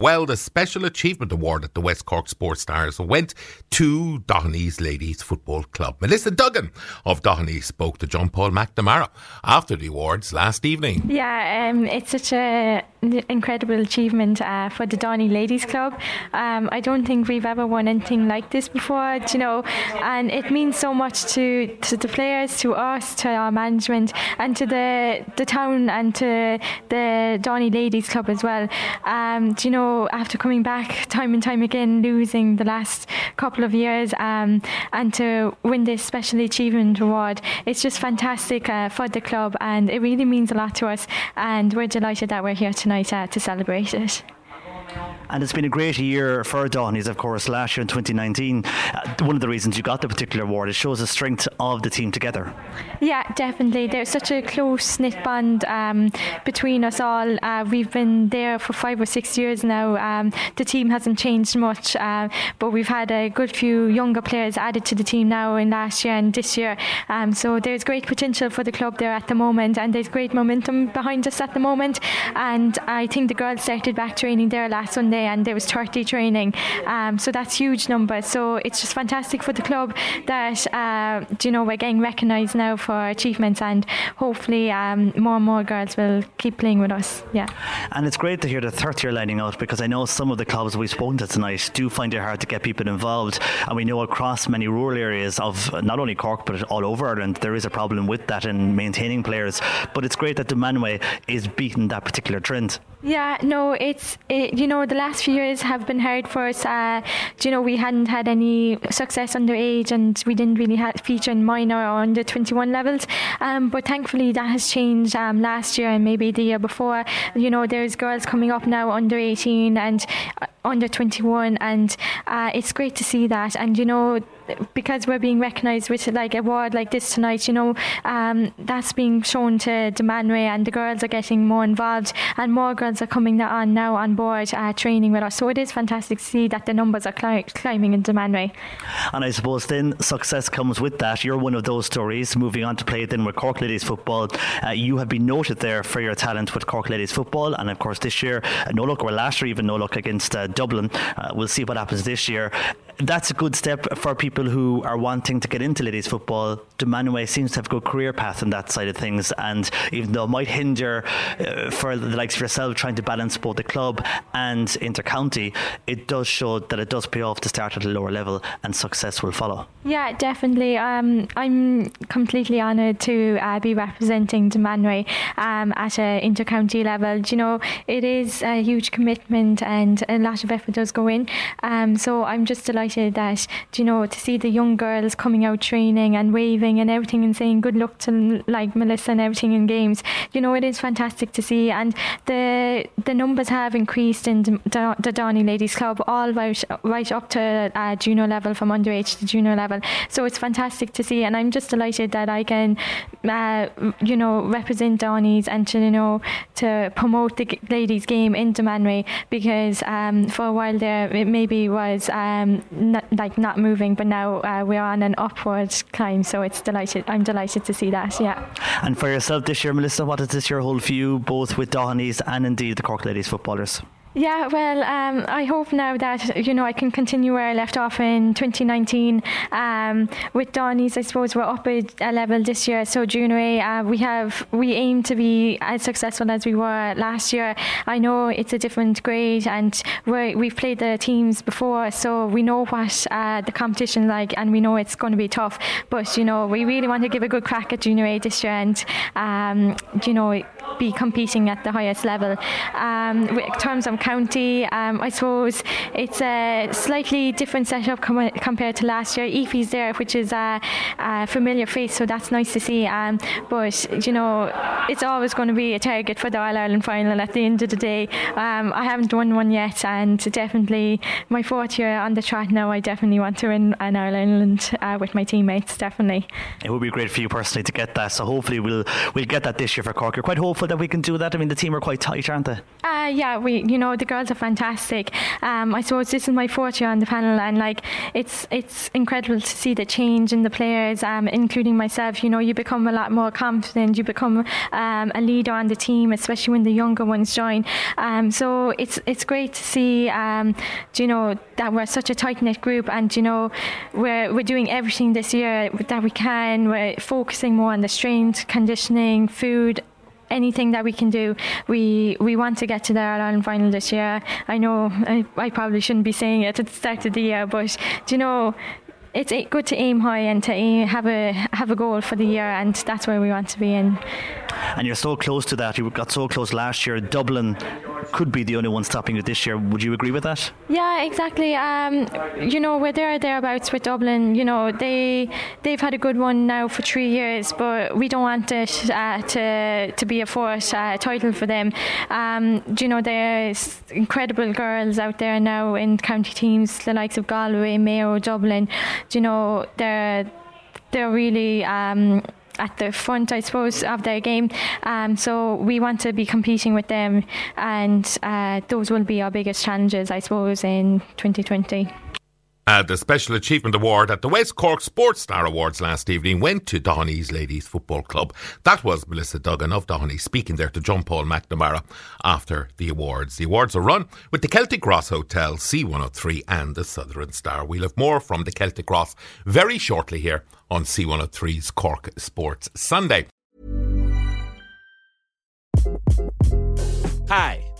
Well, the Special Achievement Award at the West Cork Sports Stars went to Dohenys Ladies Football Club. Melissa Duggan of Dohenys spoke to John Paul McNamara after the awards last evening. Yeah, um, it's such an incredible achievement uh, for the Dohenys Ladies Club. Um, I don't think we've ever won anything like this before, you know, and it means so much to, to the players, to us, to our management, and to the the town and to the Dohenys Ladies Club as well. Um, you know, after coming back time and time again, losing the last couple of years, um, and to win this Special Achievement Award, it's just fantastic uh, for the club, and it really means a lot to us. And we're delighted that we're here tonight uh, to celebrate it. And it's been a great year for Dohenys, of course, last year in 2019. Uh, one of the reasons you got the particular award, it shows the strength of the team together. Yeah, definitely. There's such a close knit bond um, between us all. Uh, we've been there for five or six years now. Um, the team hasn't changed much, uh, but we've had a good few younger players added to the team now in last year and this year. Um, so there's great potential for the club there at the moment, and there's great momentum behind us at the moment. And I think the girls started back training there last Sunday, and there was 30 training. Um, so that's huge numbers. So it's just fantastic for the club that uh, you know we're getting recognised now for achievements, and hopefully um, more and more girls will keep playing with us. Yeah. And it's great to hear the 30 are lining out because I know some of the clubs we've spoken to tonight do find it hard to get people involved, and we know across many rural areas of not only Cork but all over Ireland there is a problem with that in maintaining players. But it's great that Dunmanway is beating that particular trend. Yeah, no, it's it, you know the last few years have been hard for us. Uh, you know we hadn't had any success underage, and we didn't really have feature in minor or under 21 levels. Um, but thankfully that has changed um, last year and maybe the year before. You know there's girls coming up now under 18 and uh, under 21, and uh, it's great to see that. And you know because we're being recognised with like award like this tonight, you know, um, that's being shown to Dunmanway and the girls are getting more involved and more girls are coming on now on board uh, training with us. So it is fantastic to see that the numbers are cli- climbing in Dunmanway. And I suppose then success comes with that. You're one of those stories. Moving on to play then with Cork Ladies Football, uh, you have been noted there for your talent with Cork Ladies Football, and of course this year uh, no luck, or last year even no luck against uh, Dublin. Uh, we'll see what happens this year. That's a good step for people who are wanting to get into ladies football. Dunmanway seems to have a good career path on that side of things, and even though it might hinder uh, for the likes of yourself trying to balance both the club and intercounty, it does show that it does pay off to start at a lower level, and success will follow. Yeah, definitely. Um, I'm completely honoured to uh, be representing Dunmanway um, at an intercounty level. You know, it is a huge commitment, and a lot of effort does go in. Um, so I'm just delighted that you know to see the young girls coming out training and waving and everything and saying good luck to like Melissa and everything in games. You know, it is fantastic to see, and the the numbers have increased in the, the Dohenys Ladies Club all right right up to uh, junior level from underage to junior level. So it's fantastic to see, and I'm just delighted that I can, uh, you know, represent Dohenys and to you know to promote the ladies game in Dunmanway because um, for a while there it maybe was um, not, like not moving, but now uh, we're on an upward climb. So it's delighted. I'm delighted to see that. Yeah. And for yourself this year, Melissa, what does this year hold for you, both with Dohenys and indeed the Cork Ladies footballers? Yeah, well, um, I hope now that you know I can continue where I left off in 2019 um, with Donny's. I suppose we're up a, level this year. So junior uh, we have we aim to be as successful as we were last year. I know it's a different grade, and we have played the teams before, so we know what uh, the competition like, and we know it's going to be tough. But you know, we really want to give a good crack at junior A this year, and um, you know, be competing at the highest level. Um, in terms of county, um, I suppose it's a slightly different setup com- compared to last year. Ephie's there, which is a, a, familiar face, so that's nice to see. Um, but you know, it's always going to be a target for the All Ireland final at the end of the day. Um, I haven't won one yet, and definitely my fourth year on the track now. I definitely want to win an All Ireland uh, with my teammates. Definitely. It would be great for you personally to get that. So hopefully we'll we'll get that this year for Cork. You're quite hopeful that we can do that. I mean, the team are quite tight, aren't they? Uh, yeah, we you know the girls are fantastic. Um, I suppose this is my fourth year on the panel, and like it's it's incredible to see the change in the players, um, including myself. You know, you become a lot more confident. You become um, a leader on the team, especially when the younger ones join. Um, so it's it's great to see. Um, you know that we're such a tight knit group, and you know we're we're doing everything this year that we can. We're focusing more on the strength, conditioning, food, anything that we can do. We we want to get to the Ireland final this year. I know I, I probably shouldn't be saying it at the start of the year, but do you know it's good to aim high and to aim, have a have a goal for the year, and that's where we want to be in. And you're so close to that. You got so close last year. Dublin could be the only one stopping it this year. Would you agree with that? Yeah, exactly. Um, you know, we're there thereabouts with Dublin. You know, they they've had a good one now for three years, but we don't want it uh, to to be a fourth uh, title for them. Um, you know, there's incredible girls out there now in county teams, the likes of Galway, Mayo, Dublin. You know, they're they're really. Um, at the front, I suppose, of their game. Um, so we want to be competing with them, and uh, those will be our biggest challenges, I suppose, in 2020. Uh, the Special Achievement Award at the West Cork Sports Star Awards last evening went to Dohenys Ladies Football Club. That was Melissa Duggan of Doheny speaking there to John Paul McNamara after the awards. The awards are run with the Celtic Cross Hotel, C103 and the Southern Star. We'll have more from the Celtic Cross very shortly here on C103's Cork Sports Sunday. Hi,